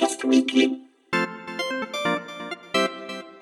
Outcast Weekly.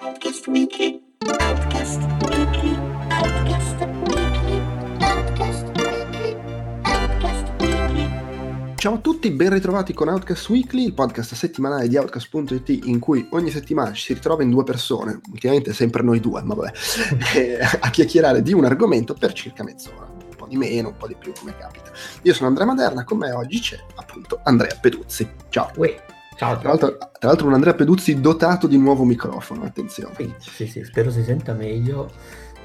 Outcast Weekly. Outcast Weekly. Outcast Weekly. Outcast Weekly. Outcast Weekly. Ciao a tutti, ben ritrovati con Outcast Weekly, il podcast settimanale di Outcast.it in cui ogni settimana ci si ritrova in due persone, ultimamente sempre noi due, ma vabbè, eh, a chiacchierare di un argomento per circa mezz'ora, un po' di meno, un po' di più come capita. Io sono Andrea Maderna, con me oggi c'è appunto Andrea Peduzzi. Ciao. Uè, ciao. Tra l'altro, tra l'altro un Andrea Peduzzi dotato di nuovo microfono, attenzione. Sì, sì, sì, spero si senta meglio.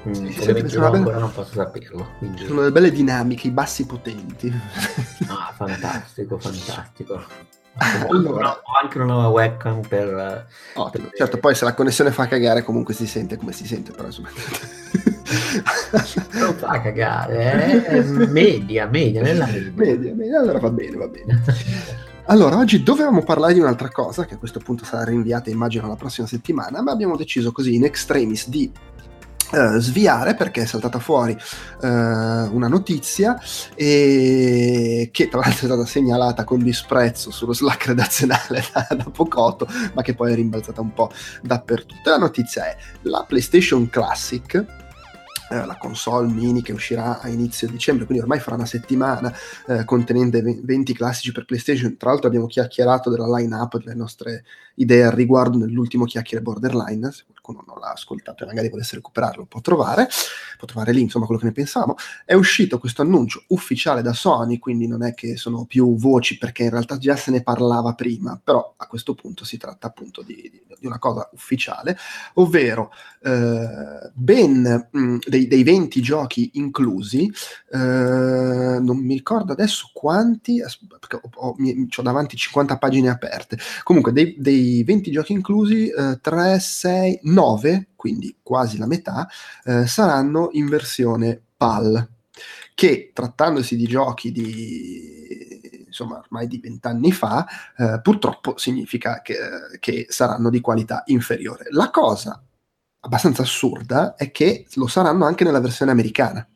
Mm, Sì, ovviamente sono belle- ancora non posso saperlo. Quindi... Sono delle belle dinamiche, i bassi potenti. Ah, fantastico, fantastico. Allora. Ho anche una nuova webcam per... eh, Ottimo. Certo, poi se la connessione fa cagare comunque si sente come si sente, però insomma... Non fa cagare, eh? media, media, nella media. Media, media, allora va bene, va bene. Allora, oggi dovevamo parlare di un'altra cosa, che a questo punto sarà rinviata immagino la prossima settimana, ma abbiamo deciso così in extremis di eh, sviare perché è saltata fuori eh, una notizia e che tra l'altro è stata segnalata con disprezzo sullo Slack redazionale da, da Pocotto, ma che poi è rimbalzata un po' dappertutto. La notizia è la PlayStation Classic, eh, la console mini che uscirà a inizio dicembre, quindi ormai farà una settimana eh, contenente ve- 20 classici per PlayStation. Tra l'altro abbiamo chiacchierato della line-up, delle nostre idee al riguardo nell'ultimo chiacchiere Borderline, se qualcuno non l'ha ascoltato e magari volesse recuperarlo può trovare, può trovare lì insomma quello che ne pensavamo. È uscito questo annuncio ufficiale da Sony, quindi non è che sono più voci perché in realtà già se ne parlava prima, però a questo punto si tratta appunto di, di- di una cosa ufficiale, ovvero eh, ben mh, dei, dei 20 giochi inclusi, eh, non mi ricordo adesso quanti, perché ho, ho, ho davanti 50 pagine aperte, comunque dei, dei 20 giochi inclusi, eh, 3, 6, 9, quindi quasi la metà, eh, saranno in versione PAL, che trattandosi di giochi di insomma ormai di vent'anni fa, eh, purtroppo significa che, che saranno di qualità inferiore. La cosa abbastanza assurda è che lo saranno anche nella versione americana.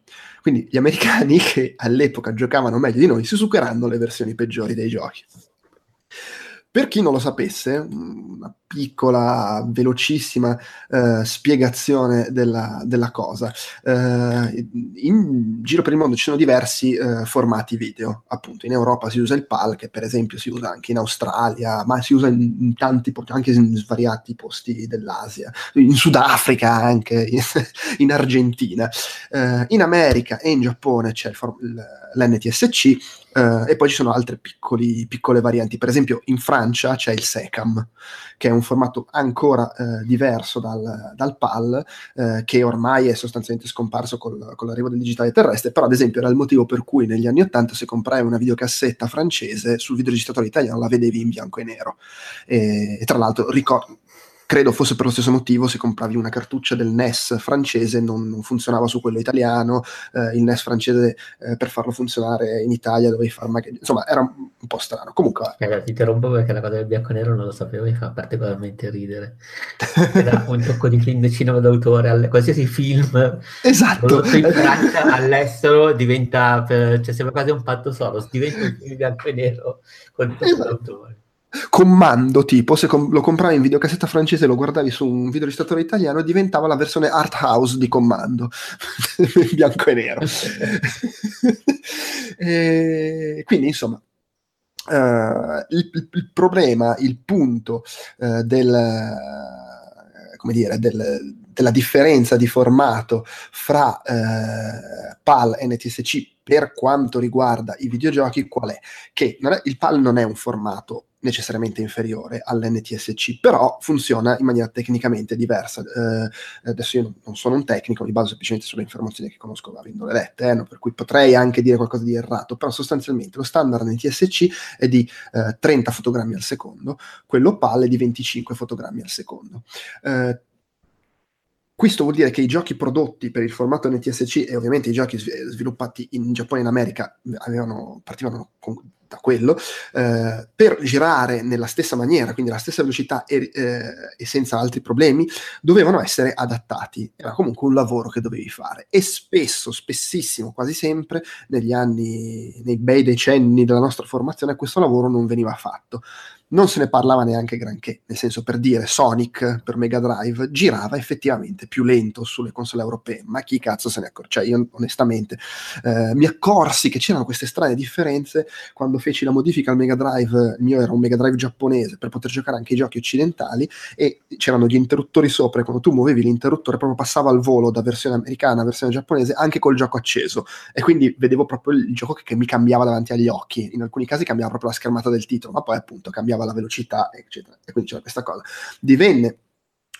Quindi gli americani che all'epoca giocavano meglio di noi si sucheranno le versioni peggiori dei giochi. Per chi non lo sapesse, una piccola, velocissima eh, spiegazione della, della cosa. Eh, in giro per il mondo ci sono diversi eh, formati video, appunto in Europa si usa il PAL, che per esempio si usa anche in Australia, ma si usa in, in tanti, anche in svariati posti dell'Asia, in Sudafrica anche, in, in Argentina. Eh, in America e in Giappone c'è il for- l'NTSC eh, e poi ci sono altre piccoli- piccole varianti. Per esempio in Francia c'è il SECAM, che è un formato ancora eh, diverso dal, dal PAL, eh, che ormai è sostanzialmente scomparso col- con l'arrivo del digitale terrestre, però ad esempio era il motivo per cui negli anni 80 se compravi una videocassetta francese sul videoregistratore italiano la vedevi in bianco e nero. E, e tra l'altro ricordo... Credo fosse per lo stesso motivo se compravi una cartuccia del NES francese non, non funzionava su quello italiano, eh, il NES francese eh, per farlo funzionare in Italia dovevi far magari... Insomma, era un, un po' strano. Comunque. Ragazzi, ti interrompo perché la cosa del bianco e nero non lo sapevo e fa particolarmente ridere. Era un tocco di film di cinema d'autore, alle- qualsiasi film esatto. in Francia all'estero diventa, per- cioè sembra quasi un patto solo, diventa un film bianco e nero con tocco Esatto. d'autore. Commando, tipo, se com- lo compravi in videocassetta francese e lo guardavi su un videoregistratore italiano, diventava la versione art house di Commando, bianco e nero. E quindi, insomma, eh, il, il- il problema, il punto eh, del, come dire, del- della differenza di formato fra eh, PAL e NTSC per quanto riguarda i videogiochi, qual è? Che è- il PAL non è un formato necessariamente inferiore all'NTSC, però funziona in maniera tecnicamente diversa. Eh, adesso io non, sono un tecnico, mi baso semplicemente sulle informazioni che conosco avendole lette, eh, no? per cui potrei anche dire qualcosa di errato, però sostanzialmente lo standard NTSC è di eh, 30 fotogrammi al secondo, quello PAL è di 25 fotogrammi al secondo. Eh, questo vuol dire che i giochi prodotti per il formato NTSC e ovviamente i giochi svi- sviluppati in Giappone e in America avevano, partivano con da quello, eh, per girare nella stessa maniera, quindi alla stessa velocità e, eh, e, senza altri problemi, dovevano essere adattati. Era comunque un lavoro che dovevi fare. E spesso, spessissimo, quasi sempre, negli anni, nei bei decenni della nostra formazione, questo lavoro non veniva fatto non se ne parlava neanche granché, nel senso per dire Sonic per Mega Drive girava effettivamente più lento sulle console europee, ma chi cazzo se ne accorge? Cioè io onestamente eh, mi accorsi che c'erano queste strane differenze quando feci la modifica al Mega Drive, il mio era un Mega Drive giapponese per poter giocare anche i giochi occidentali e c'erano gli interruttori sopra e quando tu muovevi l'interruttore proprio passava al volo da versione americana a versione giapponese anche col gioco acceso e quindi vedevo proprio il gioco che, che mi cambiava davanti agli occhi, in alcuni casi cambiava proprio la schermata del titolo, ma poi appunto cambiava cambiava la velocità, eccetera. E quindi c'era questa cosa. Divenne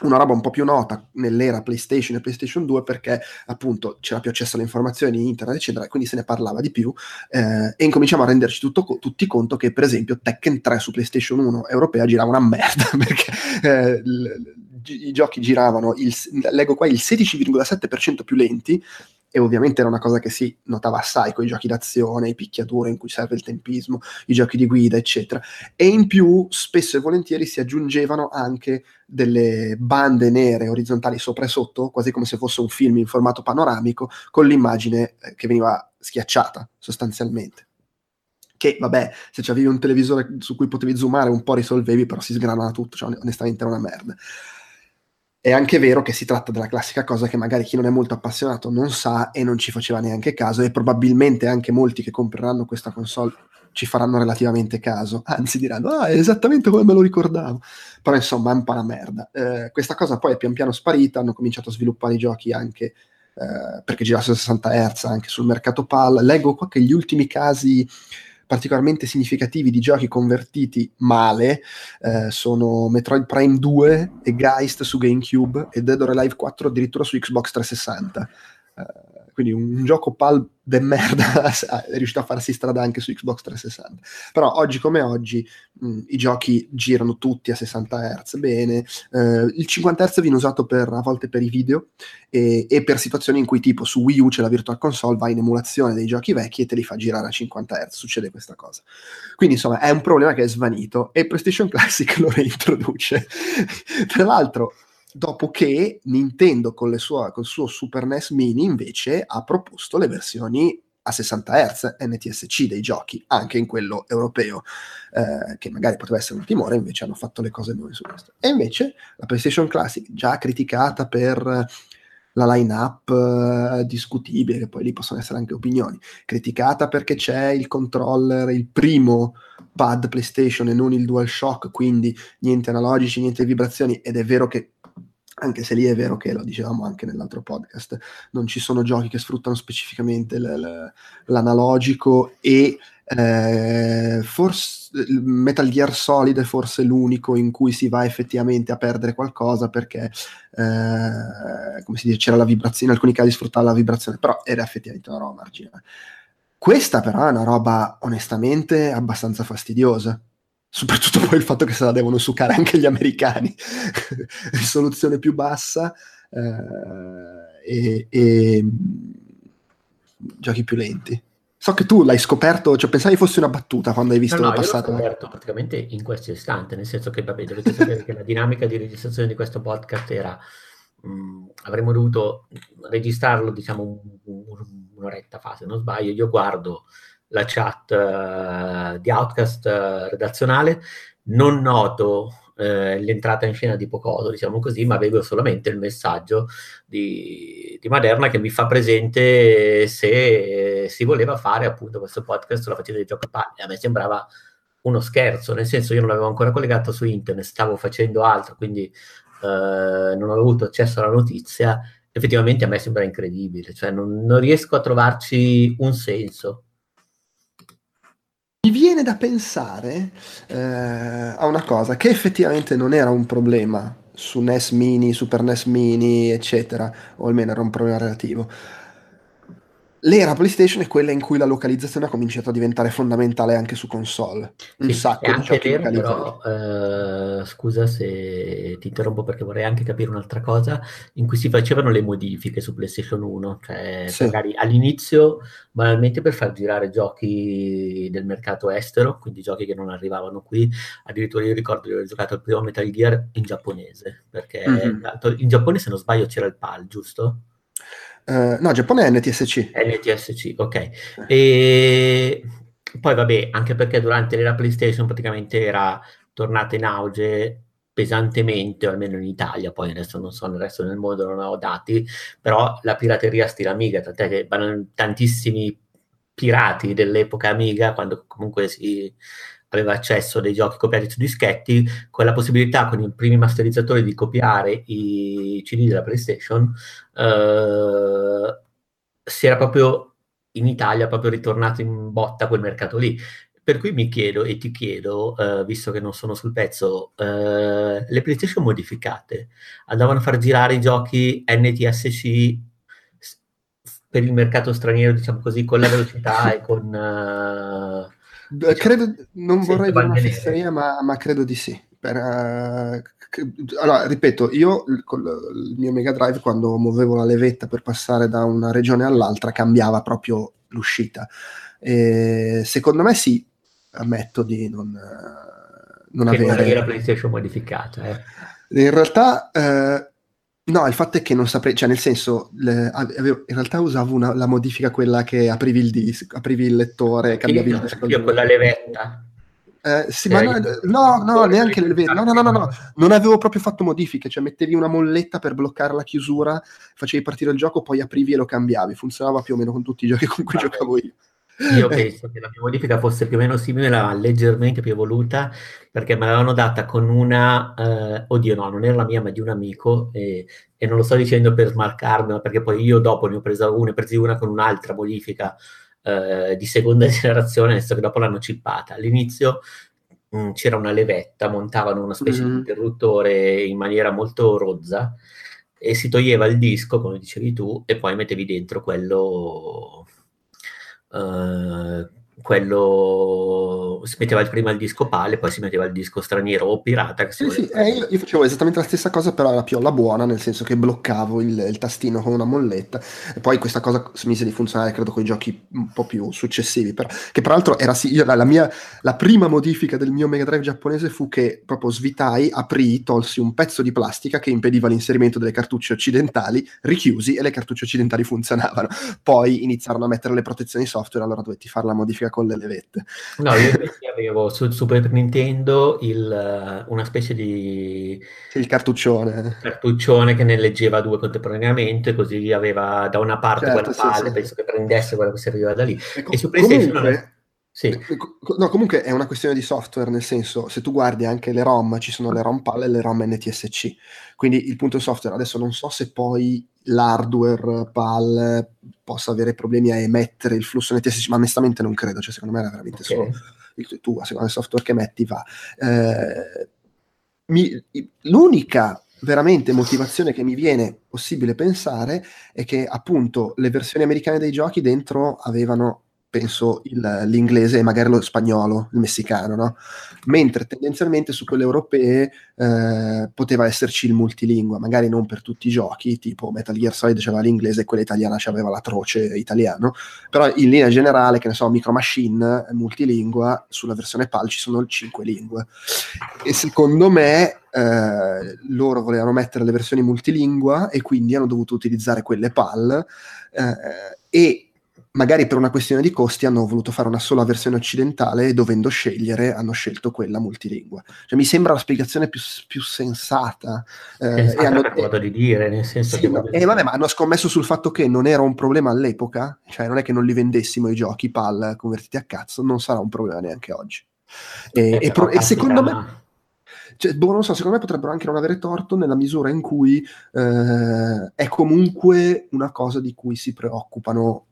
una roba un po' più nota nell'era PlayStation e PlayStation 2 perché appunto c'era più accesso alle informazioni, internet, eccetera, e quindi se ne parlava di più eh, e incominciamo a renderci tutto, tutti conto che per esempio Tekken 3 su PlayStation 1 europea girava una merda perché eh, l, i giochi giravano, il, leggo qua, il 16,7% più lenti e ovviamente era una cosa che si notava assai con i giochi d'azione, i picchiaduro in cui serve il tempismo, i giochi di guida, eccetera. E in più, spesso e volentieri si aggiungevano anche delle bande nere orizzontali sopra e sotto, quasi come se fosse un film in formato panoramico, con l'immagine eh, che veniva schiacciata sostanzialmente. Che vabbè, se avevi un televisore su cui potevi zoomare un po' risolvevi, però si sgranava tutto, cioè onestamente era una merda. È anche vero che si tratta della classica cosa che magari chi non è molto appassionato non sa e non ci faceva neanche caso e probabilmente anche molti che compreranno questa console ci faranno relativamente caso, anzi diranno ah è esattamente come me lo ricordavo, però insomma è un po' una merda. Eh, questa cosa poi è pian piano sparita, hanno cominciato a sviluppare i giochi anche eh, perché girasse a 60 Hz anche sul mercato PAL, leggo qua che gli ultimi casi particolarmente significativi di giochi convertiti male eh, sono Metroid Prime 2 e Geist su GameCube e Dead or Alive 4 addirittura su Xbox 360. Uh, eh, quindi un gioco pal de merda è riuscito a farsi strada anche su Xbox 360. Però oggi come oggi mh, i giochi girano tutti a 60 Hz bene, eh, il 50 Hz viene usato per, a volte per i video e, e, per situazioni in cui tipo su Wii U c'è la Virtual Console, vai in emulazione dei giochi vecchi e te li fa girare a 50 Hz, succede questa cosa. Quindi insomma è un problema che è svanito e PlayStation Classic lo reintroduce. Tra l'altro dopo che Nintendo con, sue, con, il suo Super NES Mini invece ha proposto le versioni a 60 Hz NTSC dei giochi, anche in quello europeo, eh, che magari poteva essere un timore, invece hanno fatto le cose nuove su questo. E invece la PlayStation Classic, già criticata per la line-up uh, discutibile, che poi lì possono essere anche opinioni, criticata perché c'è il controller, il primo pad PlayStation e non il DualShock, quindi niente analogici, niente vibrazioni, ed è vero che anche se lì è vero che lo dicevamo anche nell'altro podcast, non ci sono giochi che sfruttano specificamente l- l- l'analogico e eh, forse Metal Gear Solid è forse l'unico in cui si va effettivamente a perdere qualcosa perché eh, come si dice c'era la vibrazione, in alcuni casi sfruttava la vibrazione, però era effettivamente una roba marginale. Questa però è una roba onestamente abbastanza fastidiosa soprattutto poi il fatto che se la devono succare anche gli americani, risoluzione più bassa eh, e, e, giochi più lenti. So che tu l'hai scoperto, cioè pensavi fosse una battuta quando hai visto no, no, la passata. L'ho scoperto praticamente in questo istante, nel senso che vabbè, dovete sapere che la dinamica di registrazione di questo podcast era mh, mm, avremmo dovuto registrarlo diciamo un, un, un'oretta fa se non sbaglio, io guardo la chat uh, di Outcast uh, redazionale, non noto uh, l'entrata in scena di Pocoso, diciamo così, ma vedo solamente il messaggio di, di, Maderna che mi fa presente se si voleva fare appunto questo podcast sulla faccenda di gioco palle. A me sembrava uno scherzo, nel senso io non l'avevo ancora collegato su internet, stavo facendo altro, quindi non avevo avuto accesso alla notizia. Effettivamente a me sembra incredibile, cioè non, non riesco a trovarci un senso. Mi viene da pensare eh, a una cosa che effettivamente non era un problema su NES Mini, Super NES Mini, eccetera, o almeno era un problema relativo. L'era PlayStation è quella in cui la localizzazione ha cominciato a diventare fondamentale anche su console. Un Sì, sacco è anche vero, però, eh, scusa se ti interrompo perché vorrei anche capire un'altra cosa, in cui si facevano le modifiche su PlayStation 1, cioè Sì. magari all'inizio banalmente per far girare giochi del mercato estero, quindi giochi che non arrivavano qui, addirittura io ricordo di aver giocato il primo Metal Gear in giapponese, perché Mhm. tanto in Giappone se non sbaglio c'era il PAL, giusto? Eh, no, Giappone è NTSC. NTSC, ok. E poi vabbè, anche perché durante l'era PlayStation praticamente era tornata in auge pesantemente, o almeno in Italia, poi adesso non so nel resto del mondo, non ho dati, però la pirateria stile Amiga, tant'è che tantissimi pirati dell'epoca Amiga, quando comunque si aveva accesso a dei giochi copiati su dischetti, con la possibilità con i primi masterizzatori di copiare i CD della PlayStation, eh, si era proprio in Italia proprio ritornato in botta quel mercato lì. Per cui mi chiedo e ti chiedo, eh, visto che non sono sul pezzo, eh, le PlayStation modificate andavano a far girare i giochi NTSC per il mercato straniero, diciamo così, con la velocità e con... eh, diciamo, credo, non vorrei dire una fesseria, ma, ma credo di sì. Per, eh, che- allora, ripeto, io col il mio Mega Drive, quando muovevo la levetta per passare da una regione all'altra, cambiava proprio l'uscita. E secondo me sì, ammetto di non, eh, non che avere... avevi la PlayStation modificata. eh. In realtà, eh, no, il fatto è che non saprei, cioè nel senso, le- avevo- in realtà usavo una- la modifica quella che aprivi il disco, aprivi il lettore, cambiavi il disco. Io con la levetta. Eh, sì, Eh, ma no, io- no, no, Con neanche le le- no, no, no, no, no, non avevo proprio fatto modifiche, cioè mettevi una molletta per bloccare la chiusura, facevi partire il gioco, poi aprivi e lo cambiavi, funzionava più o meno con tutti i giochi con cui Vabbè. giocavo io. Io Eh, penso che la mia modifica fosse più o meno simile, ma leggermente più evoluta, perché me l'avevano data con una, eh, oddio no, non era la mia, ma di un amico, e, e non lo sto dicendo per smarcarmi, ma perché poi io dopo ne ho presa una, presi una con un'altra modifica eh, di seconda generazione, senso che dopo l'hanno cippata. All'inizio mh, c'era una levetta, montavano una specie di Mhm. interruttore in maniera molto rozza, e si toglieva il disco, come dicevi tu, e poi mettevi dentro quello eh, quello si metteva prima il disco PAL poi si metteva il disco straniero o pirata che Sì, sì, eh, io, io facevo esattamente la stessa cosa, però era più alla buona, nel senso che bloccavo il, il tastino con una molletta. E poi questa cosa smise di funzionare, credo, con i giochi un po' più successivi. Però, che peraltro era sì, io, la, la mia, la prima modifica del mio Mega Drive giapponese fu che proprio svitai, aprì, tolsi un pezzo di plastica che impediva l'inserimento delle cartucce occidentali, richiusi e le cartucce occidentali funzionavano. Poi iniziarono a mettere le protezioni software, allora dovetti fare la modifica con le levette. no io invece avevo su Super Nintendo il, eh, una specie di Sì, il cartuccione. cartuccione che ne leggeva due contemporaneamente così aveva da una parte Certo, quella sì, PAL sì. penso che prendesse quello che serviva da lì Ecco, e su PlayStation comunque, sì Eh, No, comunque è una questione di software, nel senso, se tu guardi anche le ROM, ci sono le ROM PAL e le ROM NTSC. Quindi il punto software, adesso non so se poi l'hardware PAL possa avere problemi a emettere il flusso NTSC, ma onestamente non credo, cioè secondo me era veramente ok. solo il tuo, secondo il software che metti va. Eh, mi- l'unica veramente motivazione che mi viene possibile pensare è che appunto le versioni americane dei giochi dentro avevano penso il- l'inglese e magari lo spagnolo, il messicano, no? mentre tendenzialmente su quelle europee eh, poteva esserci il multilingua, magari non per tutti i giochi, tipo Metal Gear Solid c'aveva l'inglese e quella italiana c'aveva l'atroce italiano, però in linea generale, che ne so, Micro Machine multilingua, sulla versione PAL ci sono cinque lingue. E secondo me eh, loro volevano mettere le versioni multilingua e quindi hanno dovuto utilizzare quelle PAL eh, e magari per una questione di costi hanno voluto fare una sola versione occidentale e dovendo scegliere hanno scelto quella multilingua. Cioè, mi sembra la spiegazione più, più sensata. eh, e hanno- per modo di dire nel senso sì, che ma, eh, vabbè, ma hanno scommesso sul fatto che non era un problema all'epoca, cioè non è che non li vendessimo i giochi PAL convertiti a cazzo, non sarà un problema neanche oggi. E, Eh, e pro- e secondo me, cioè, boh, non so, secondo me potrebbero anche non avere torto nella misura in cui eh, è comunque una cosa di cui si preoccupano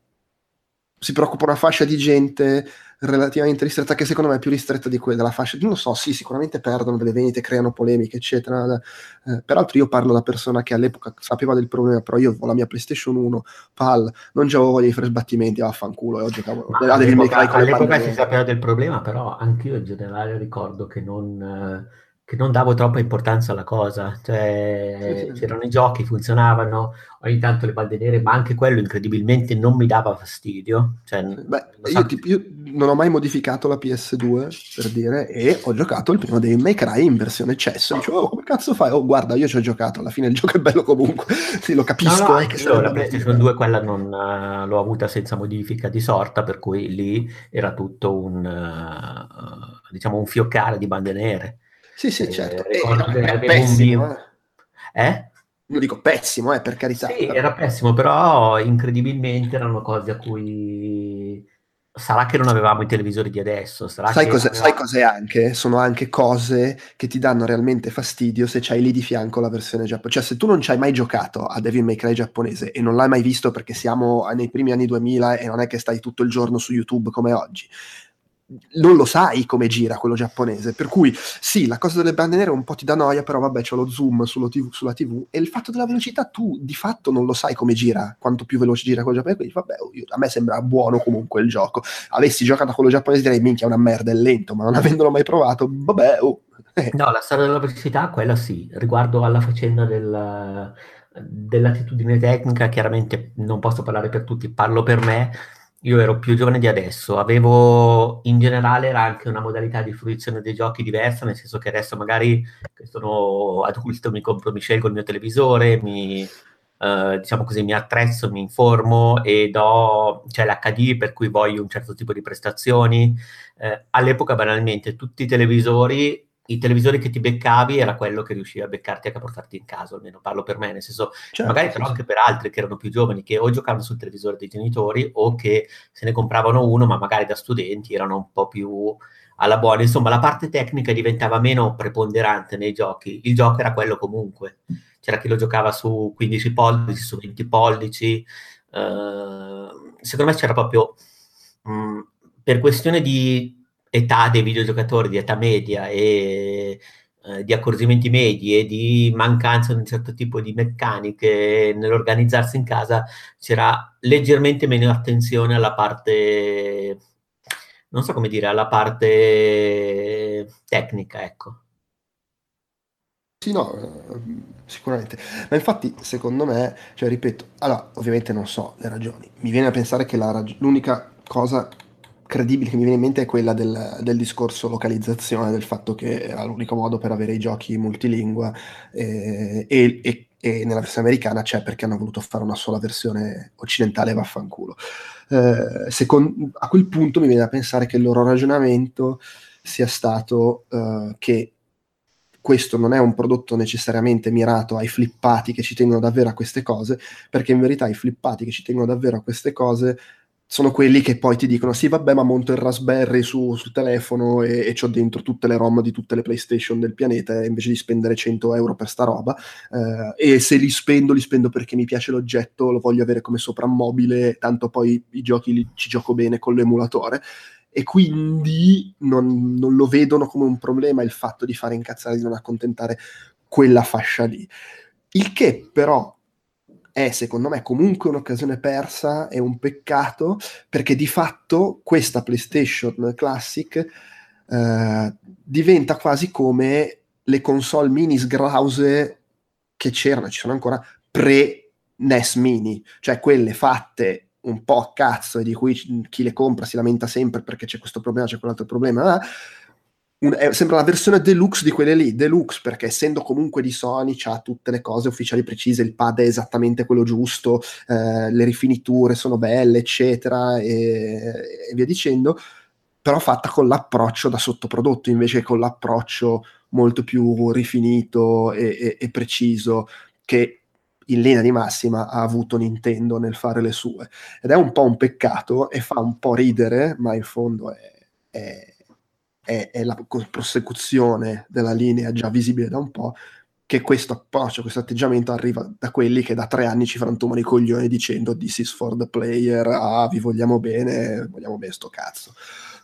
si preoccupa una fascia di gente relativamente ristretta, che secondo me è più ristretta di quella della fascia. Non lo so, sì, sicuramente perdono delle vendite, creano polemiche, eccetera. Eh, peraltro io parlo da persona che all'epoca sapeva del problema, però io ho la mia PlayStation 1, PAL, non avevo voglia di fare sbattimenti, vaffanculo, e oggi giocavo Ma all'epoca, all'epoca si sapeva del problema, però anch'io in generale ricordo che non... Eh che non davo troppa importanza alla cosa, cioè sì, c'erano i giochi, funzionavano, ogni tanto le balde nere, ma anche quello incredibilmente non mi dava fastidio. Cioè, Beh, io, tipo, io, non ho mai modificato la PS2 per dire, e ho giocato il primo dei May Cry in versione cesso. Dicevo, oh, come cazzo fai? Oh, guarda, io ci ho giocato, alla fine il gioco è bello comunque. sì, lo capisco. No, no, che la PlayStation 2 quella non uh, l'ho avuta senza modifica di sorta, per cui lì era tutto un, uh, diciamo, un fioccare di bande nere. Sì, sì, certo. Eh, è pessimo, eh. eh? Io dico pessimo, eh, per carità. Sì, era pessimo, però incredibilmente erano cose a cui sarà che non avevamo i televisori di adesso. sai, cos'è, avevamo... sai cos'è anche? Sono anche cose che ti danno realmente fastidio se c'hai lì di fianco la versione giapponese. Cioè, se tu non ci hai mai giocato a Devil May Cry giapponese e non l'hai mai visto perché siamo nei primi anni 2000 e non è che stai tutto il giorno su YouTube come oggi, non lo sai come gira quello giapponese. Per cui sì, la cosa delle bande nere un po' ti dà noia, però vabbè, c'è lo zoom TV, sulla TV e il fatto della velocità tu di fatto non lo sai come gira, quanto più veloce gira quello giapponese. Quindi vabbè, io, a me sembra buono comunque il gioco. Avessi giocato a quello giapponese direi minchia, è una merda, è lento, ma non avendolo mai provato, vabbè, oh. No, la storia della velocità, quella sì. Riguardo alla faccenda del, dell'attitudine tecnica, chiaramente non posso parlare per tutti, parlo per me io ero più giovane di adesso, avevo in generale era anche una modalità di fruizione dei giochi diversa, nel senso che adesso magari sono adulto mi compro, mi scelgo il mio televisore, mi, eh, diciamo così, mi attrezzo, mi informo e do, c'è l'HD per cui voglio un certo tipo di prestazioni. Eh, all'epoca banalmente tutti i televisori i televisori che ti beccavi era quello che riusciva a beccarti e a portarti in casa, almeno parlo per me, nel senso, certo, magari però anche per altri che erano più giovani, che o giocavano sul televisore dei genitori o che se ne compravano uno, ma magari da studenti erano un po' più alla buona. Insomma, la parte tecnica diventava meno preponderante nei giochi, il gioco era quello comunque. C'era chi lo giocava su 15 pollici, su 20 pollici. Uh, secondo me c'era proprio, mh, mm, per questione di età dei videogiocatori, di età media e eh, di accorgimenti medi e di mancanza di un certo tipo di meccaniche nell'organizzarsi in casa, c'era leggermente meno attenzione alla parte, non so come dire, alla parte tecnica, ecco. Sì, no, eh, sicuramente. Ma infatti, secondo me, cioè, ripeto, allora, ovviamente non so le ragioni. Mi viene a pensare che la rag- l'unica cosa credibile che mi viene in mente è quella del, del, discorso localizzazione, del fatto che era l'unico modo per avere i giochi multilingua eh, e, e, e, nella versione americana c'è perché hanno voluto fare una sola versione occidentale vaffanculo. Eh, second, a quel punto mi viene da pensare che il loro ragionamento sia stato eh, che questo non è un prodotto necessariamente mirato ai flippati che ci tengono davvero a queste cose, perché in verità i flippati che ci tengono davvero a queste cose sono quelli che poi ti dicono sì vabbè ma monto il Raspberry su, sul telefono e, e ho dentro tutte le ROM di tutte le PlayStation del pianeta invece di spendere 100 euro per sta roba eh, e se li spendo li spendo perché mi piace l'oggetto lo voglio avere come soprammobile tanto poi i giochi li, ci gioco bene con l'emulatore. E quindi non, non lo vedono come un problema il fatto di fare incazzare di non accontentare quella fascia lì. Il che però è secondo me comunque un'occasione persa e un peccato perché di fatto questa PlayStation Classic eh, diventa quasi come le console mini sgrause che c'erano, ci sono ancora pre NES mini, cioè quelle fatte un po' a cazzo e di cui chi le compra si lamenta sempre perché c'è questo problema, c'è quell'altro problema, un, è, sembra la versione deluxe di quelle lì, deluxe perché essendo comunque di Sony ha tutte le cose ufficiali precise, il pad è esattamente quello giusto, eh, le rifiniture sono belle, eccetera, e, e, via dicendo, però fatta con l'approccio da sottoprodotto invece che con l'approccio molto più rifinito e, e, e preciso che in linea di massima ha avuto Nintendo nel fare le sue. Ed è un po' un peccato e fa un po' ridere, ma in fondo è, è è, è, la prosecuzione della linea già visibile da un po', che questo approccio, questo atteggiamento arriva da quelli che da tre anni ci frantumano i coglioni dicendo this is for the player, ah vi vogliamo bene, vogliamo bene sto cazzo.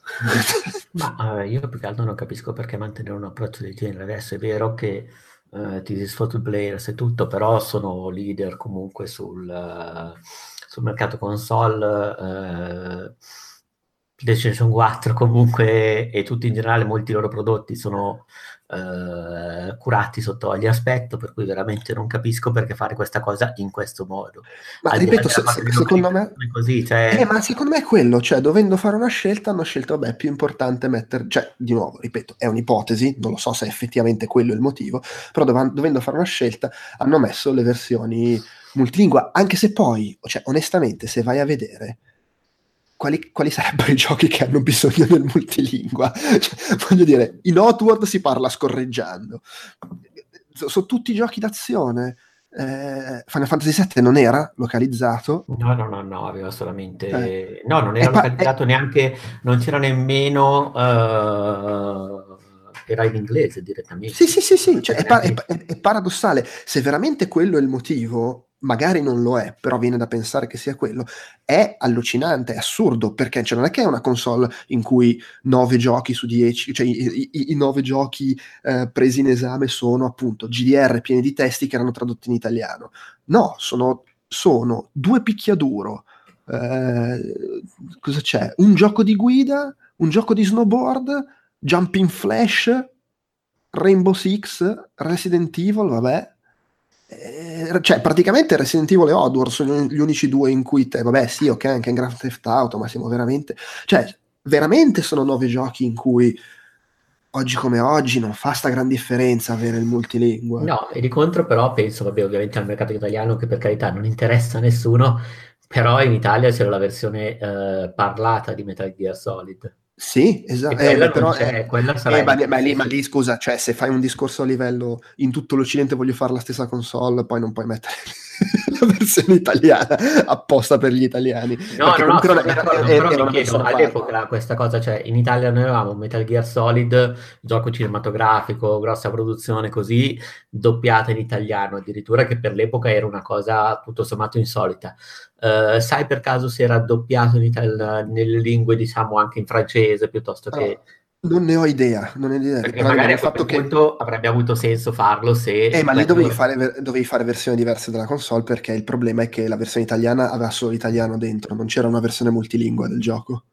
Ma eh, io più che altro non capisco perché mantenere un approccio del genere. Adesso è vero che eh, ti sfoto il players e tutto, però sono leader comunque sul, uh, sul mercato console. Uh, PlayStation 4 comunque e tutti in generale, molti loro prodotti sono eh, curati sotto ogni aspetto, per cui veramente non capisco perché fare questa cosa in questo modo. Ma Al ripeto, se, se, secondo me... Così, cioè... eh, ma secondo me è quello, cioè dovendo fare una scelta hanno scelto, vabbè, è più importante mettere, cioè di nuovo, ripeto, è un'ipotesi, non lo so se effettivamente quello è il motivo, però dov- dovendo fare una scelta hanno messo le versioni multilingua, anche se poi, cioè onestamente, se vai a vedere quali, quali, sarebbero i giochi che hanno bisogno del multilingua? Cioè, voglio dire, in Outward si parla scorreggiando. Sono tutti giochi d'azione. Eh, Final Fantasy VII non era localizzato. No, no, no, no, aveva solamente... Eh. No, non era pa- localizzato neanche... Non c'era nemmeno... Uh era in inglese direttamente. Sì, sì, sì, sì. Cioè, è, pa- è, è, paradossale. Se veramente quello è il motivo, magari non lo è, però viene da pensare che sia quello, è allucinante, è assurdo, perché cioè, non è che è una console in cui nove giochi su dieci, cioè i, i, i nove giochi eh, presi in esame sono appunto GDR pieni di testi che erano tradotti in italiano. No, sono, sono due picchiaduro. Eh, cosa c'è? Un gioco di guida, un gioco di snowboard, Jumping Flash, Rainbow Six, Resident Evil, vabbè, eh, cioè praticamente Resident Evil e Oddworld sono gli unici due in cui te, vabbè sì ok anche in Grand Theft Auto ma siamo veramente cioè veramente sono nove giochi in cui oggi come oggi non fa sta gran differenza avere il multilingua no e di contro però penso vabbè ovviamente al mercato italiano che per carità non interessa a nessuno però in Italia c'era la versione eh, parlata di Metal Gear Solid sì, esatto. Eh, però, eh, eh, ma, ma, lì, ma, lì, scusa, cioè, se fai un discorso a livello in tutto l'Occidente voglio fare la stessa console, poi non puoi mettere versione italiana apposta per gli italiani. No, no, no, era, era, era, però mi chiedo, all'epoca questa cosa, cioè in Italia noi avevamo Metal Gear Solid, gioco cinematografico, grossa produzione così, doppiata in italiano addirittura, che per l'epoca era una cosa tutto sommato insolita. Uh, sai per caso se era doppiato in Italia, nelle lingue, diciamo, anche in francese piuttosto che... Oh non ne ho idea, non ne ho idea. Perché magari il fatto che avrebbe avuto senso farlo se... Eh, ma lì dovevi fare, dovevi fare, versioni diverse della console perché il problema è che la versione italiana aveva solo l'italiano dentro, non c'era una versione multilingua del gioco.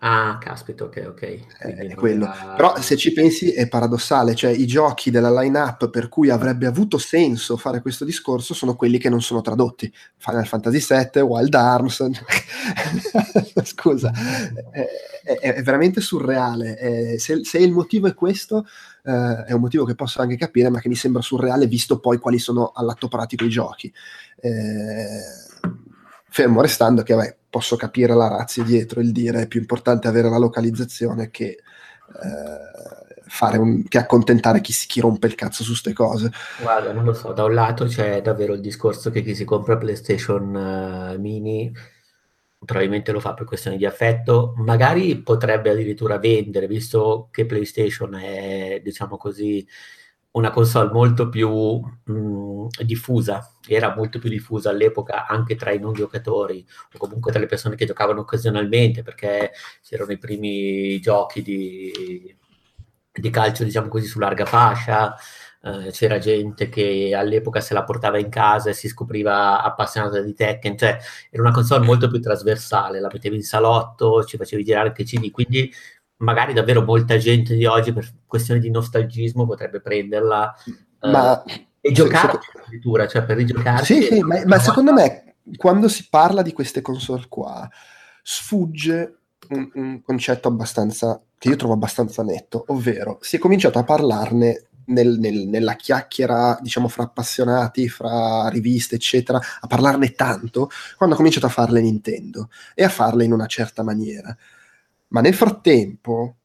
Ah, caspita, ok, ok. Eh, è quello. Era... Però se ci pensi è paradossale, cioè i giochi della line-up per cui avrebbe avuto senso fare questo discorso sono quelli che non sono tradotti. Final Fantasy VII, Wild Arms, scusa, è, è, è, veramente surreale. Se, se, il motivo è questo, eh, è un motivo che posso anche capire, ma che mi sembra surreale visto poi quali sono all'atto pratico i giochi. Eh, fermo restando che vabbè, posso capire la razza dietro, il dire è più importante avere la localizzazione che, eh, un, che accontentare chi, chi, rompe il cazzo su queste cose. Guarda, non lo so, da un lato c'è davvero il discorso che chi si compra PlayStation uh, Mini probabilmente lo fa per questioni di affetto, magari potrebbe addirittura vendere, visto che PlayStation è, diciamo così, una console molto più mh, diffusa, era molto più diffusa all'epoca anche tra i non giocatori o comunque tra le persone che giocavano occasionalmente perché c'erano i primi giochi di, di calcio, diciamo così, su larga fascia, eh, c'era gente che all'epoca se la portava in casa e si scopriva appassionata di Tekken, cioè era una console molto più trasversale, la mettevi in salotto, ci facevi girare anche CD, quindi magari davvero molta gente di oggi per questione di nostalgismo potrebbe prenderla eh, ma, uh, e giocare addirittura, cioè per rigiocare. Sì, sì ma, ma secondo me quando si parla di queste console qua sfugge un, un, concetto abbastanza che io trovo abbastanza netto, ovvero si è cominciato a parlarne nel, nel, nella chiacchiera, diciamo, fra appassionati, fra riviste, eccetera, a parlarne tanto quando ha cominciato a farle Nintendo e a farle in una certa maniera. Ma nel frattempo,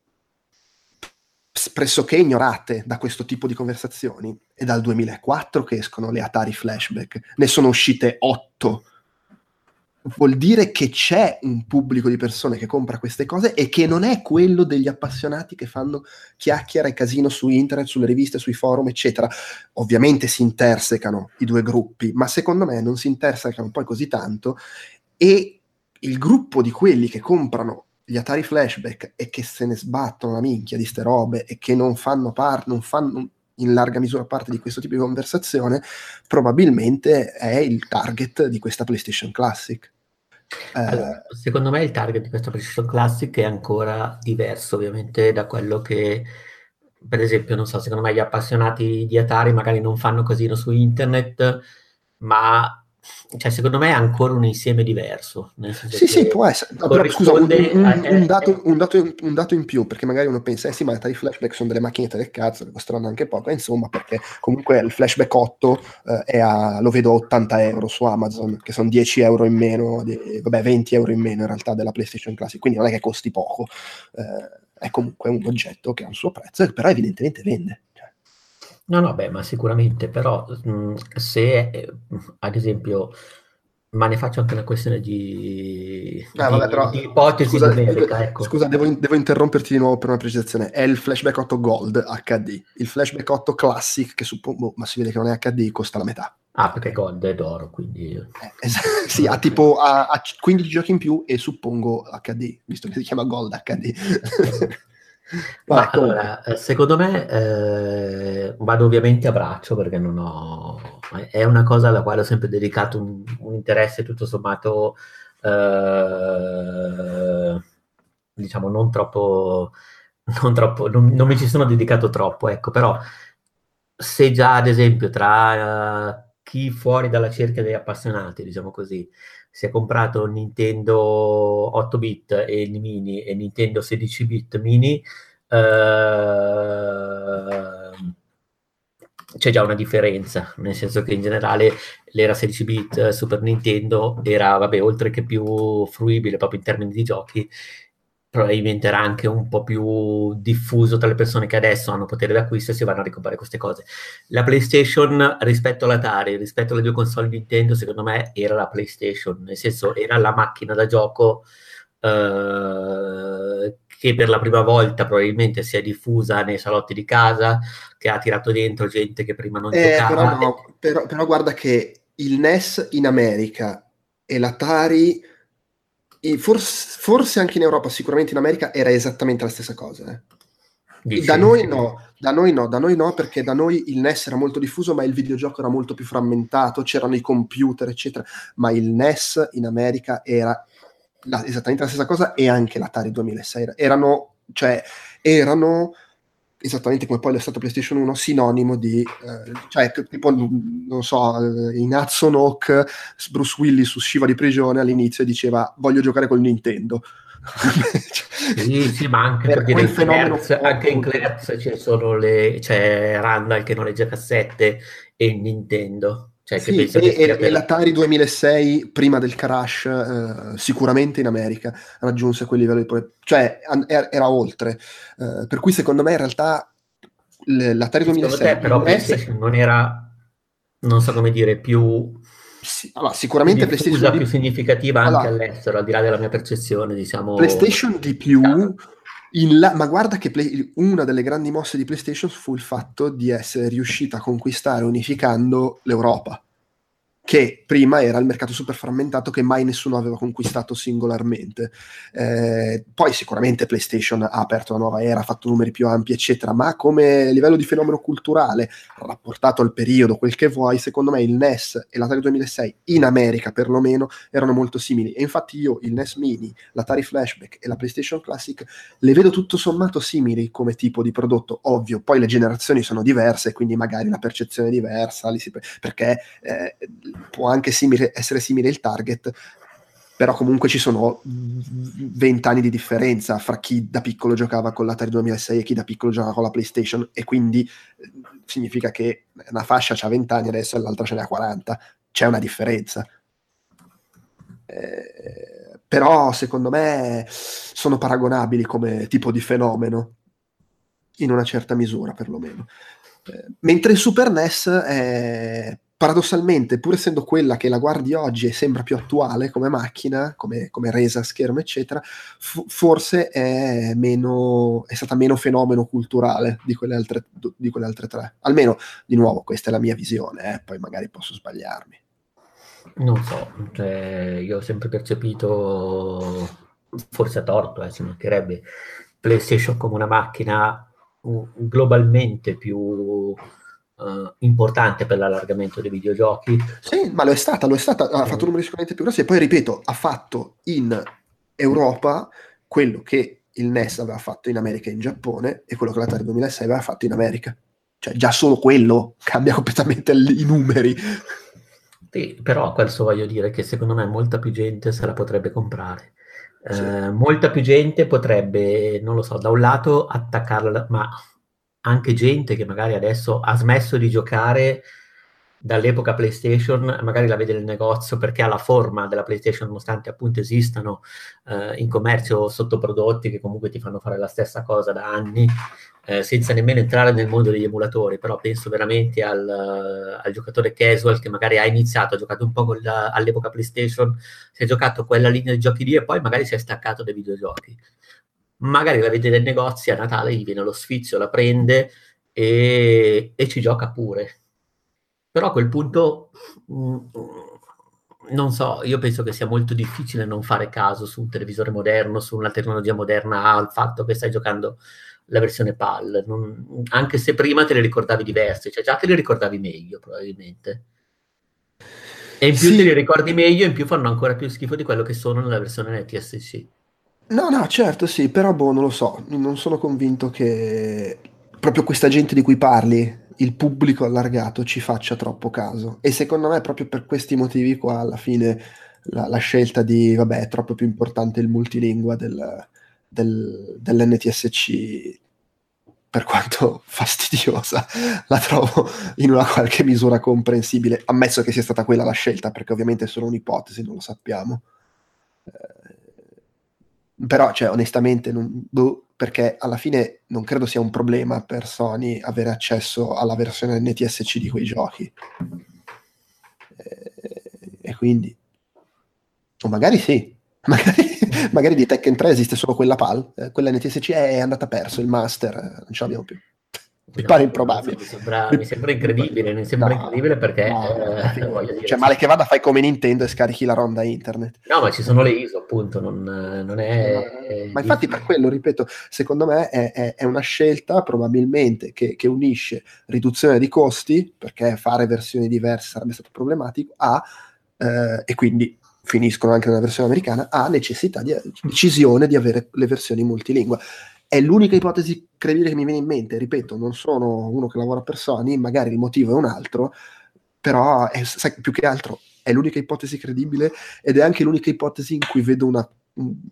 pressoché ignorate da questo tipo di conversazioni, è dal 2004 che escono le Atari Flashback, ne sono uscite 8 vuol dire che c'è un pubblico di persone che compra queste cose e che non è quello degli appassionati che fanno chiacchiera e casino su internet, sulle riviste, sui forum, eccetera. Ovviamente si intersecano i due gruppi, ma secondo me non si intersecano poi così tanto e il gruppo di quelli che comprano gli Atari Flashback e che se ne sbattono la minchia di ste robe e che non fanno parte, non fanno in larga misura parte di questo tipo di conversazione, probabilmente è il target di questa PlayStation Classic. Eh, allora, secondo me il target di questa PlayStation Classic è ancora diverso, ovviamente, da quello che, per esempio, non so, secondo me gli appassionati di Atari magari non fanno casino su internet, ma cioè, secondo me è ancora un insieme diverso. sì, sì, può essere. No, però, scusa, un, un, a, un, dato, un, dato in, un, dato, in più, perché magari uno pensa, eh sì, ma i flashback sono delle macchinette del cazzo, che costeranno anche poco, insomma, perché comunque il flashback 8 eh, a, lo vedo a 80 euro su Amazon, che sono 10 euro in meno, di, vabbè, 20 euro in meno in realtà della PlayStation Classic, quindi non è che costi poco. Eh, è comunque un oggetto che ha un suo prezzo, però evidentemente vende. No, no, beh, ma sicuramente, però mh, se eh, ad esempio, ma ne faccio anche una questione di, eh, vabbè, però, di ipotesi scusa, numerica, ecco. Scusa, devo, devo, interromperti di nuovo per una precisazione. È il Flashback 8 Gold HD. Il Flashback 8 Classic, che suppongo, ma si vede che non è HD, costa la metà. Ah, perché Gold è d'oro, quindi... Eh, esatto, sì, ha tipo ha, ha 15 giochi in più e suppongo HD, visto che si chiama Gold HD. Ma allora, eh, secondo me eh, vado ovviamente a braccio perché non ho... È una cosa alla quale ho sempre dedicato un, un interesse tutto sommato, eh, diciamo, non troppo... Non, troppo non, non, mi ci sono dedicato troppo, ecco, però se già ad esempio tra uh, chi fuori dalla cerchia degli appassionati, diciamo così, si è comprato Nintendo 8 bit e il mini e Nintendo 16 bit mini, eh, c'è già una differenza, nel senso che in generale l'era 16 bit Super Nintendo era, vabbè, oltre che più fruibile proprio in termini di giochi, probabilmente era anche un po' più diffuso tra le persone che adesso hanno potere d'acquisto e si vanno a ricomprare queste cose. La PlayStation rispetto all'Atari, rispetto alle due console Nintendo, secondo me era la PlayStation, nel senso era la macchina da gioco eh, che per la prima volta probabilmente si è diffusa nei salotti di casa, che ha tirato dentro gente che prima non eh, giocava. Però, no, però, però guarda che il NES in America e l'Atari forse, forse, anche in Europa, sicuramente in America era esattamente la stessa cosa. Eh. Da noi no, da noi no, da noi no, perché da noi il NES era molto diffuso, ma il videogioco era molto più frammentato, c'erano i computer, eccetera. Ma il NES in America era la, esattamente la stessa cosa e anche l'Atari 2006. Erano, cioè, erano esattamente come poi è stato PlayStation 1, sinonimo di, eh, cioè, tipo, non so, eh, in Hudson Hawk, Bruce Willis usciva di prigione all'inizio e diceva voglio giocare col Nintendo. sì, sì, ma anche per perché fenomeno Clerks, anche in Clerks ci sono le, c'è Randall che noleggia cassette e Nintendo. Cioè, sì, e, e, e, l'Atari 2006, prima del crash, eh, sicuramente in America raggiunse quel livello di... cioè era, era oltre. Eh, per cui secondo me in realtà l'Atari 2006... Te, però PlayStation non era, non so come dire, più... Sì, allora, sicuramente PlayStation più significativa anche allora, all'estero, al di là della mia percezione, diciamo... PlayStation di più... La... ma guarda che play... una delle grandi mosse di PlayStation fu il fatto di essere riuscita a conquistare unificando l'Europa che prima era il mercato super frammentato che mai nessuno aveva conquistato singolarmente. Eh, poi sicuramente PlayStation ha aperto una nuova era, ha fatto numeri più ampi, eccetera, ma come livello di fenomeno culturale, rapportato al periodo, quel che vuoi, secondo me il NES e l'Atari 2006 in America perlomeno erano molto simili. E infatti io il NES Mini, l'Atari Flashback e la PlayStation Classic le vedo tutto sommato simili come tipo di prodotto. Ovvio, poi le generazioni sono diverse, quindi magari la percezione è diversa, perché eh, può anche simile, essere simile il target, però comunque ci sono 20 anni di differenza fra chi da piccolo giocava con l'Atari 2006 e chi da piccolo giocava con la PlayStation e quindi eh, significa che una fascia ha 20 anni adesso e l'altra ce ne ha 40, c'è una differenza. Eh, però secondo me sono paragonabili come tipo di fenomeno, in una certa misura perlomeno. Eh, mentre il Super NES è paradossalmente, pur essendo quella che la guardi oggi e sembra più attuale come macchina, come, come resa, schermo, eccetera, f- forse è, meno, è stata meno fenomeno culturale di quelle, altre, di quelle altre tre. Almeno, di nuovo, questa è la mia visione, eh, poi magari posso sbagliarmi. Non so, cioè, io ho sempre percepito, forse a torto, eh, ci mancherebbe, PlayStation come una macchina globalmente più uh, importante per l'allargamento dei videogiochi. Sì, ma lo è stata, lo è stata, ha fatto numeri sicuramente più grossi e poi ripeto, ha fatto in Europa quello che il NES aveva fatto in America e in Giappone e quello che l'Atari 2006 aveva fatto in America. Cioè già solo quello cambia completamente i numeri. Sì, però questo voglio dire che secondo me molta più gente se la potrebbe comprare. Sì. Eh, molta più gente potrebbe, non lo so, da un lato attaccarla, ma anche gente che magari adesso ha smesso di giocare dall'epoca PlayStation, magari la vede nel negozio perché ha la forma della PlayStation, nonostante appunto esistano eh, in commercio sottoprodotti che comunque ti fanno fare la stessa cosa da anni, eh, senza nemmeno entrare nel mondo degli emulatori, però penso veramente al, al giocatore casual che magari ha iniziato, ha giocato un po' la, all'epoca PlayStation, si è giocato quella linea di giochi lì e poi magari si è staccato dai videogiochi magari la vede nel negozio a Natale, gli viene lo sfizio, la prende e, e ci gioca pure. Però a quel punto, mh, mm, non so, io penso che sia molto difficile non fare caso su un televisore moderno, su una tecnologia moderna, al fatto che stai giocando la versione PAL, non, anche se prima te le ricordavi diverse, cioè già te le ricordavi meglio probabilmente. E in più sì. te le ricordi meglio, in più fanno ancora più schifo di quello che sono nella versione NTSC. No, no, certo, sì, però boh, non lo so, non sono convinto che proprio questa gente di cui parli, il pubblico allargato, ci faccia troppo caso. E secondo me, proprio per questi motivi qua, alla fine la, la scelta di, vabbè, è troppo più importante il multilingua del, del, dell'NTSC, per quanto fastidiosa, la trovo in una qualche misura comprensibile, ammesso che sia stata quella la scelta, perché ovviamente è solo un'ipotesi, non lo sappiamo. Eh, però, cioè, onestamente, non, boh, perché alla fine non credo sia un problema per Sony avere accesso alla versione NTSC di quei giochi. E, e quindi, o magari sì, magari, magari di Tekken 3 esiste solo quella PAL, eh, quella NTSC è andata perso, il master, eh, non ce l'abbiamo più mi pare improbabile. Mi sembra, mi sembra incredibile, mi sembra no, incredibile perché... No, eh, dire, cioè, male che vada fai come Nintendo e scarichi la ronda internet. No, ma ci sono le ISO, appunto, non, non è... ma infatti per quello, ripeto, secondo me è, è, è una scelta probabilmente che, che, unisce riduzione di costi, perché fare versioni diverse sarebbe stato problematico, a, eh, e quindi finiscono anche nella versione americana, a necessità di decisione di avere le versioni multilingua è l'unica ipotesi credibile che mi viene in mente. Ripeto, non sono uno che lavora per Sony, magari il motivo è un altro, però è, sai, più che altro è l'unica ipotesi credibile ed è anche l'unica ipotesi in cui vedo una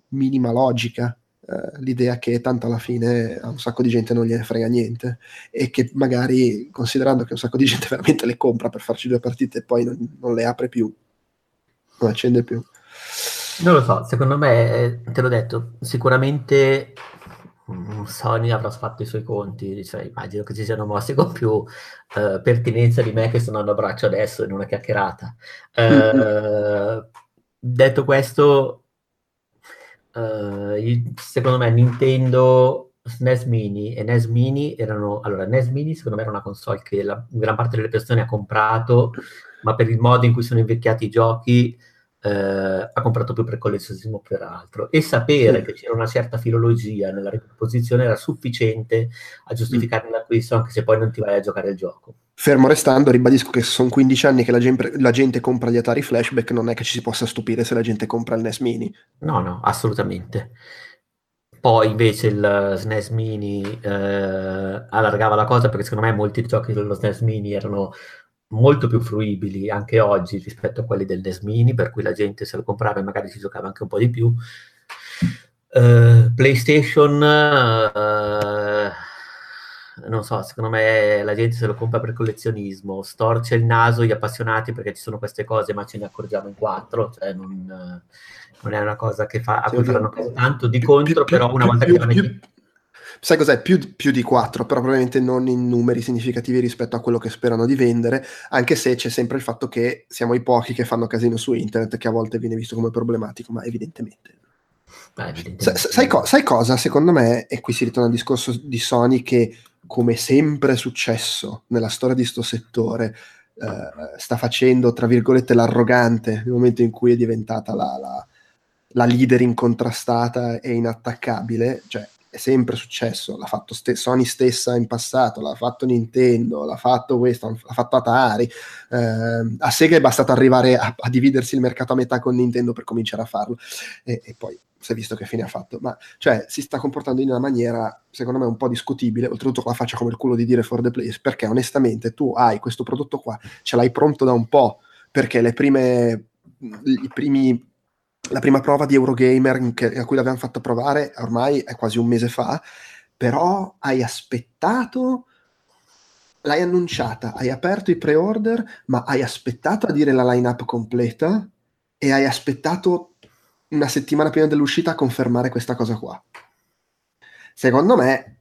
minima logica. Uh, l'idea che tanto alla fine a un sacco di gente non gliene frega niente e che magari considerando che un sacco di gente veramente le compra per farci due partite e poi non, non le apre più, non accende più. Non lo so, secondo me, eh, te l'ho detto, sicuramente Sony avrà fatto i suoi conti, cioè, immagino che ci siano mossi con più uh, pertinenza di me che andando a braccio adesso in una chiacchierata. Uh, detto questo, uh, secondo me Nintendo SNES Mini e NES Mini erano... Allora, NES Mini secondo me era una console che la gran parte delle persone ha comprato, ma per il modo in cui sono invecchiati i giochi eh, ha comprato più per collezionismo per altro e sapere sì. che c'era una certa filologia nella riproposizione era sufficiente a giustificare mm. l'acquisto anche se poi non ti vai a giocare il gioco. Fermo restando, ribadisco che sono 15 anni che la gente, la gente, compra gli Atari Flashback, non è che ci si possa stupire se la gente compra il NES Mini. No, no, assolutamente. Poi invece il SNES Mini eh, allargava la cosa perché secondo me molti giochi dello SNES Mini erano molto più fruibili anche oggi rispetto a quelli del NES Mini, per cui la gente se lo comprava e magari si giocava anche un po' di più. Uh, PlayStation, uh, non so, secondo me la gente se lo compra per collezionismo, storce il naso gli appassionati perché ci sono queste cose, ma ce ne accorgiamo in quattro, cioè non, non è una cosa che fa, a cui faranno tanto di contro, però una volta che la metti sai cos'è? Più, più di 4, però probabilmente non in numeri significativi rispetto a quello che sperano di vendere, anche se c'è sempre il fatto che siamo i pochi che fanno casino su internet, che a volte viene visto come problematico, ma evidentemente. Ah, evidentemente. Sa- sai, co- sai cosa? Secondo me, e qui si ritorna al discorso di Sony, che come sempre è successo nella storia di sto settore, eh, sta facendo, tra virgolette, l'arrogante nel momento in cui è diventata la, la, la leader incontrastata e inattaccabile, cioè è sempre successo, l'ha fatto ste- Sony stessa in passato, l'ha fatto Nintendo, l'ha fatto questo, l'ha fatto Atari, eh, a Sega è bastato arrivare a, a, dividersi il mercato a metà con Nintendo per cominciare a farlo e, e poi si è visto che fine ha fatto, ma cioè si sta comportando in una maniera secondo me un po' discutibile, oltretutto con la faccia come il culo di dire for the place, perché onestamente tu hai questo prodotto qua, ce l'hai pronto da un po', perché le prime, i primi la prima prova di Eurogamer che, a cui l'abbiamo fatto provare ormai è quasi un mese fa, però hai aspettato, l'hai annunciata, hai aperto i pre-order, ma hai aspettato a dire la line-up completa e hai aspettato una settimana prima dell'uscita a confermare questa cosa qua. Secondo me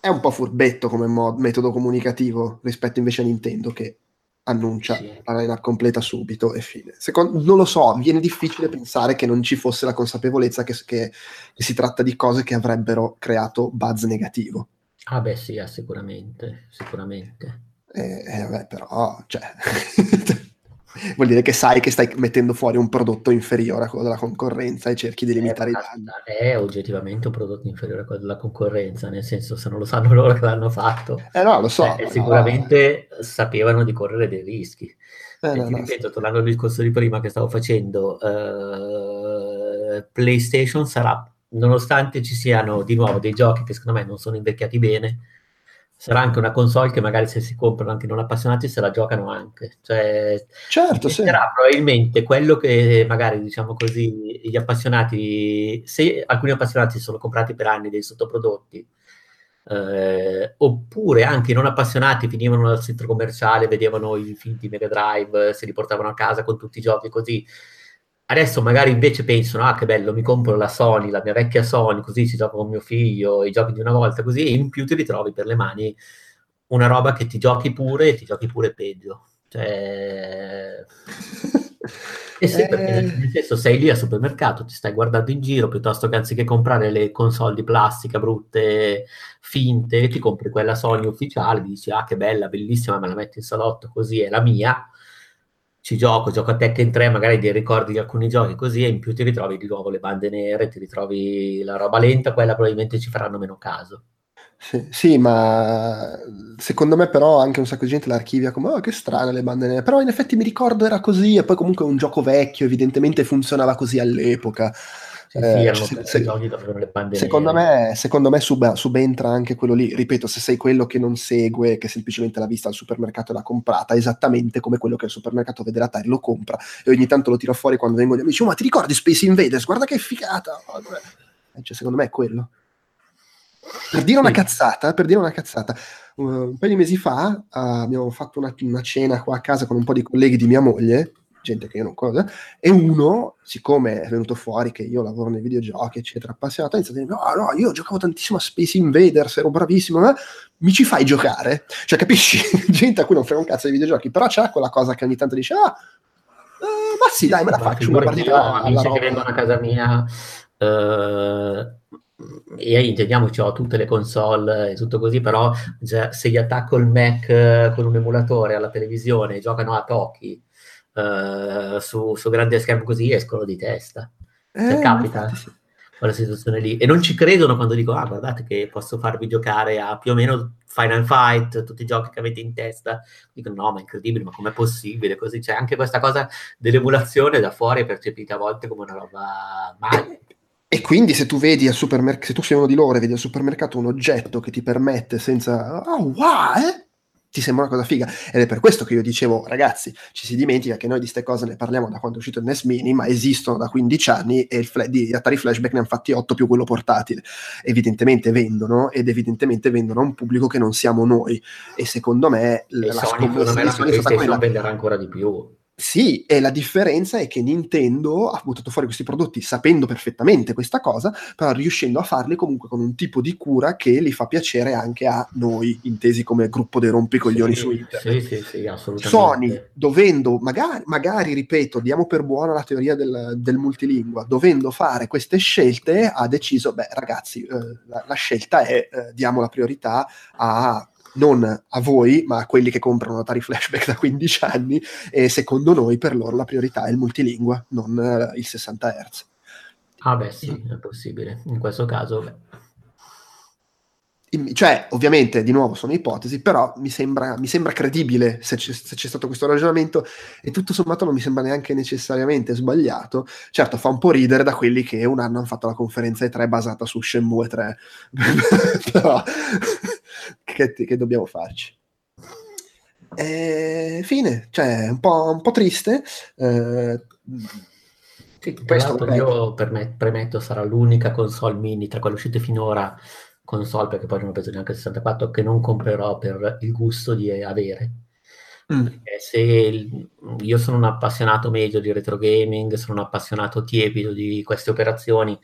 è un po' furbetto come mod- metodo comunicativo rispetto invece a Nintendo che annuncia sì. la lineup completa subito e fine. Secondo, non lo so, viene difficile pensare che non ci fosse la consapevolezza che, che, che si tratta di cose che avrebbero creato buzz negativo. Ah beh sì, sicuramente, sicuramente. Eh, eh, vabbè, però, cioè, vuol dire che sai che stai mettendo fuori un prodotto inferiore a quello della concorrenza e cerchi di limitare eh, i danni. È oggettivamente un prodotto inferiore a quello della concorrenza, nel senso se non lo sanno loro che l'hanno fatto. Eh no, lo so. Eh, sicuramente no. sapevano di correre dei rischi. Eh, no, no, ripeto, tornando al discorso di prima che stavo facendo, uh, PlayStation sarà, nonostante ci siano di nuovo dei giochi che secondo me non sono invecchiati bene, sarà anche una console che magari se si comprano anche non appassionati se la giocano anche. Cioè, certo, sì. sarà probabilmente quello che magari, diciamo così, gli appassionati, se alcuni appassionati sono comprati per anni dei sottoprodotti, eh, oppure anche i non appassionati finivano dal centro commerciale, vedevano i film di Mega Drive, si riportavano a casa con tutti i giochi così, Adesso magari invece pensano, ah che bello, mi compro la Sony, la mia vecchia Sony, così ci gioco con mio figlio, i giochi di una volta, così, e in più ti ritrovi per le mani una roba che ti giochi pure e ti giochi pure peggio. Cioè... E sì, eh... perché nel senso sei lì al supermercato, ti stai guardando in giro, piuttosto che anziché comprare le console di plastica brutte, finte, ti compri quella Sony ufficiale, dici, ah che bella, bellissima, me la metti in salotto, così è la mia, ci gioco, gioco a Tekken 3, magari ti ricordi di alcuni giochi così e in più ti ritrovi di nuovo le bande nere, ti ritrovi la roba lenta, quella probabilmente ci faranno meno caso. Sì, sì, ma secondo me però anche un sacco di gente l'archivia come oh che strane le bande nere, però in effetti mi ricordo era così e poi comunque è un gioco vecchio, evidentemente funzionava così all'epoca. Sì, eh, se, giochi le secondo me, secondo me sub, subentra anche quello lì. Ripeto, se sei quello che non segue, che semplicemente l'ha vista al supermercato e l'ha comprata, esattamente come quello che al supermercato vede la tire, lo compra e ogni tanto lo tira fuori quando vengono gli amici. Oh, ma ti ricordi Space Invaders? Guarda che figata! Eh, cioè, secondo me è quello. Per dire una cazzata, per dire una cazzata, un paio di mesi fa uh, abbiamo fatto una, una cena qua a casa con un po' di colleghi di mia moglie gente che io non conosco, e uno, siccome è venuto fuori che io lavoro nei videogiochi, eccetera, appassionato, ha iniziato a dire, no, no, io giocavo tantissimo a Space Invaders, ero bravissimo, ma mi ci fai giocare? Cioè, capisci? gente a cui non frega un cazzo dei videogiochi, però c'è quella cosa che ogni tanto dice, ah, eh, ma sì, dai, me la faccio una partita. Amici che vengono a casa mia... Uh, e intendiamoci, ho tutte le console e tutto così, però se gli attacco il Mac eh, con un emulatore alla televisione giocano a pochi uh, su, su grande schermo così escono di testa. Cioè, eh, capita quella situazione lì. E non ci credono quando dico, ah, guardate che posso farvi giocare a più o meno Final Fight, tutti i giochi che avete in testa. Dicono, no, ma è incredibile, ma com'è possibile? Così c'è anche questa cosa dell'emulazione da fuori è percepita a volte come una roba magica. E quindi se tu vedi al supermercato, se tu sei uno di loro e vedi al supermercato un oggetto che ti permette senza, oh wow, eh? Ti sembra una cosa figa. Ed è per questo che io dicevo, ragazzi, ci si dimentica che noi di queste cose ne parliamo da quando è uscito il NES Mini, ma esistono da 15 anni e il fla- di Atari Flashback ne hanno fatti 8 più quello portatile. Evidentemente vendono ed evidentemente vendono a un pubblico che non siamo noi. E secondo me e la Sony, me la Sony è stata quella... venderà ancora di più. Sì, e la differenza è che Nintendo ha buttato fuori questi prodotti sapendo perfettamente questa cosa, però riuscendo a farli comunque con un tipo di cura che li fa piacere anche a noi, intesi come gruppo dei rompicoglioni sì, su internet. Sì, sì, sì, assolutamente. Sony, dovendo, magari, magari, ripeto, diamo per buona la teoria del, del, multilingua, dovendo fare queste scelte, ha deciso, beh ragazzi, eh, la, la, scelta è, eh, diamo la priorità a non a voi, ma a quelli che comprano Atari Flashback da 15 anni, e secondo noi per loro la priorità è il multilingua, non uh, il 60 Hz. Ah beh sì, è possibile. In questo caso, beh. Cioè, ovviamente, di nuovo sono ipotesi, però mi sembra, mi sembra credibile se c'è, se c'è, stato questo ragionamento e tutto sommato non mi sembra neanche necessariamente sbagliato. Certo, fa un po' ridere da quelli che un anno hanno fatto la conferenza E3 basata su Shenmue 3, però che, che, dobbiamo farci? E, fine, cioè, un po', un po triste. Eh, sì, questo io permet- premetto sarà l'unica console mini tra quelle uscite finora console perché poi non ho preso neanche il 64 che non comprerò per il gusto di avere mm. se il, io sono un appassionato medio di retro gaming sono un appassionato tiepido di queste operazioni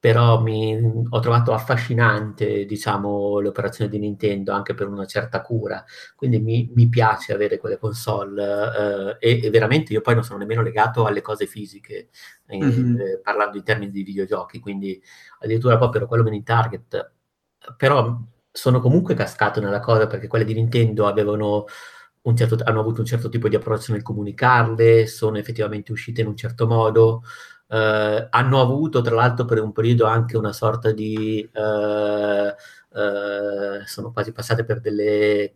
però mi, ho trovato affascinante, diciamo, le operazioni di Nintendo anche per una certa cura, quindi mi, mi piace avere quelle console eh, e, e, veramente io poi non sono nemmeno legato alle cose fisiche, eh, mm-hmm. eh, parlando in termini di videogiochi, quindi addirittura proprio quello mini target, però sono comunque cascato nella cosa perché quelle di Nintendo avevano certo, hanno avuto un certo tipo di approccio nel comunicarle, sono effettivamente uscite in un certo modo, eh, hanno avuto tra l'altro per un periodo anche una sorta di... Eh, eh, sono quasi passate per delle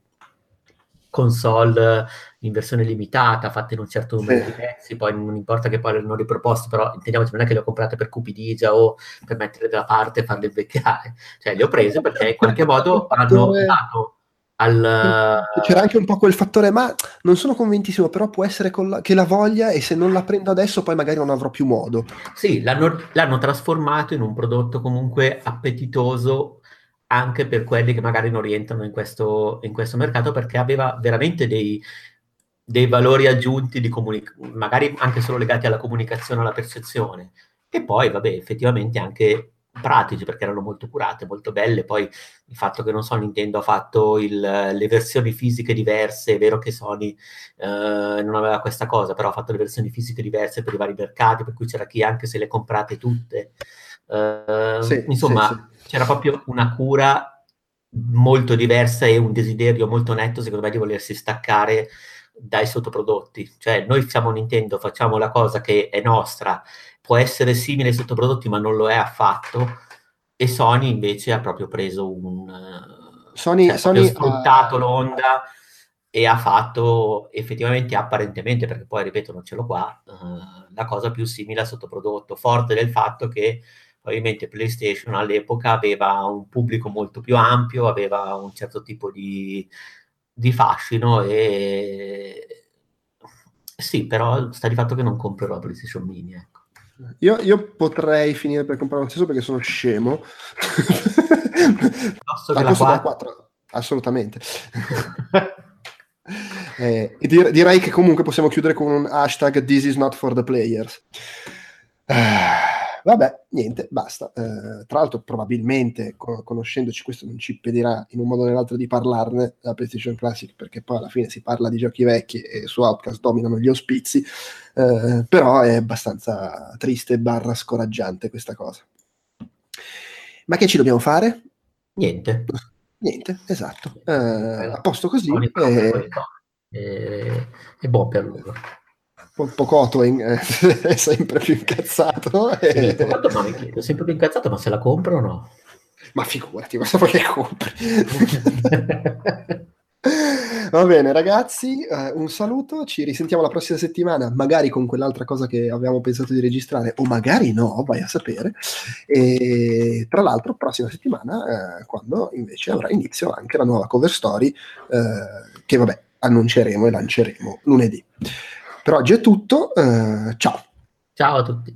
console in versione limitata, fatte in un certo numero sì. di pezzi, poi non importa che poi le hanno riproposte, però intendiamoci, non è che le ho comprate per cupidigia o per mettere da parte e farle invecchiare, cioè le ho prese perché in qualche modo hanno dato al... C'era anche un po' quel fattore, ma non sono convintissimo, però può essere la, che la voglia e se non la prendo adesso poi magari non avrò più modo. Sì, l'hanno, l'hanno trasformato in un prodotto comunque appetitoso anche per quelli che magari non rientrano in questo, in questo mercato perché aveva veramente dei, dei valori aggiunti di comunic- magari anche solo legati alla comunicazione, alla percezione. E poi, vabbè, effettivamente anche pratici perché erano molto curate, molto belle. Poi il fatto che non so, Nintendo ha fatto il, le versioni fisiche diverse, è vero che Sony eh, non aveva questa cosa, però ha fatto le versioni fisiche diverse per i vari mercati, per cui c'era chi anche se le comprate tutte. Eh, sì, insomma, sì, sì. c'era proprio una cura molto diversa e un desiderio molto netto, secondo me, di volersi staccare dai sottoprodotti. Cioè, noi siamo Nintendo, facciamo la cosa che è nostra, può essere simile ai sottoprodotti, ma non lo è affatto. E Sony invece ha proprio preso un... Sony, cioè, Sony ha sfruttato uh... l'onda e ha fatto effettivamente apparentemente, perché poi ripeto non ce l'ho qua, uh, la cosa più simile al sottoprodotto, forte del fatto che ovviamente PlayStation all'epoca aveva un pubblico molto più ampio, aveva un certo tipo di, di fascino e sì, però sta di fatto che non comprerò PlayStation Mini, ecco. Io, io, potrei finire per comprare lo stesso perché sono scemo. Posso che la 4? 4? Assolutamente. eh, dir- direi che comunque possiamo chiudere con un hashtag This is not for the players. Eh, Vabbè, niente, basta. Eh, tra l'altro, probabilmente, co- conoscendoci, questo non ci impedirà in un modo o nell'altro di parlarne della PlayStation Classic, perché poi alla fine si parla di giochi vecchi e su Outcast dominano gli auspizi, eh, però è abbastanza triste barra scoraggiante questa cosa. Ma che ci dobbiamo fare? Niente. Niente, esatto. Eh, a posto così. E... Eh, è buono per loro. Pocoto è, è sempre più incazzato. E... Sì, ma mi chiedo, sempre più incazzato, ma se la compro o no? Ma figurati, cosa vuoi che compri? Va bene, ragazzi, eh, un saluto. Ci risentiamo la prossima settimana, magari con quell'altra cosa che avevamo pensato di registrare, o magari no, vai a sapere. E tra l'altro, prossima settimana, eh, quando invece avrà inizio anche la nuova cover story, eh, che vabbè, annunceremo e lanceremo lunedì. Per oggi è tutto, eh, ciao. Ciao a tutti.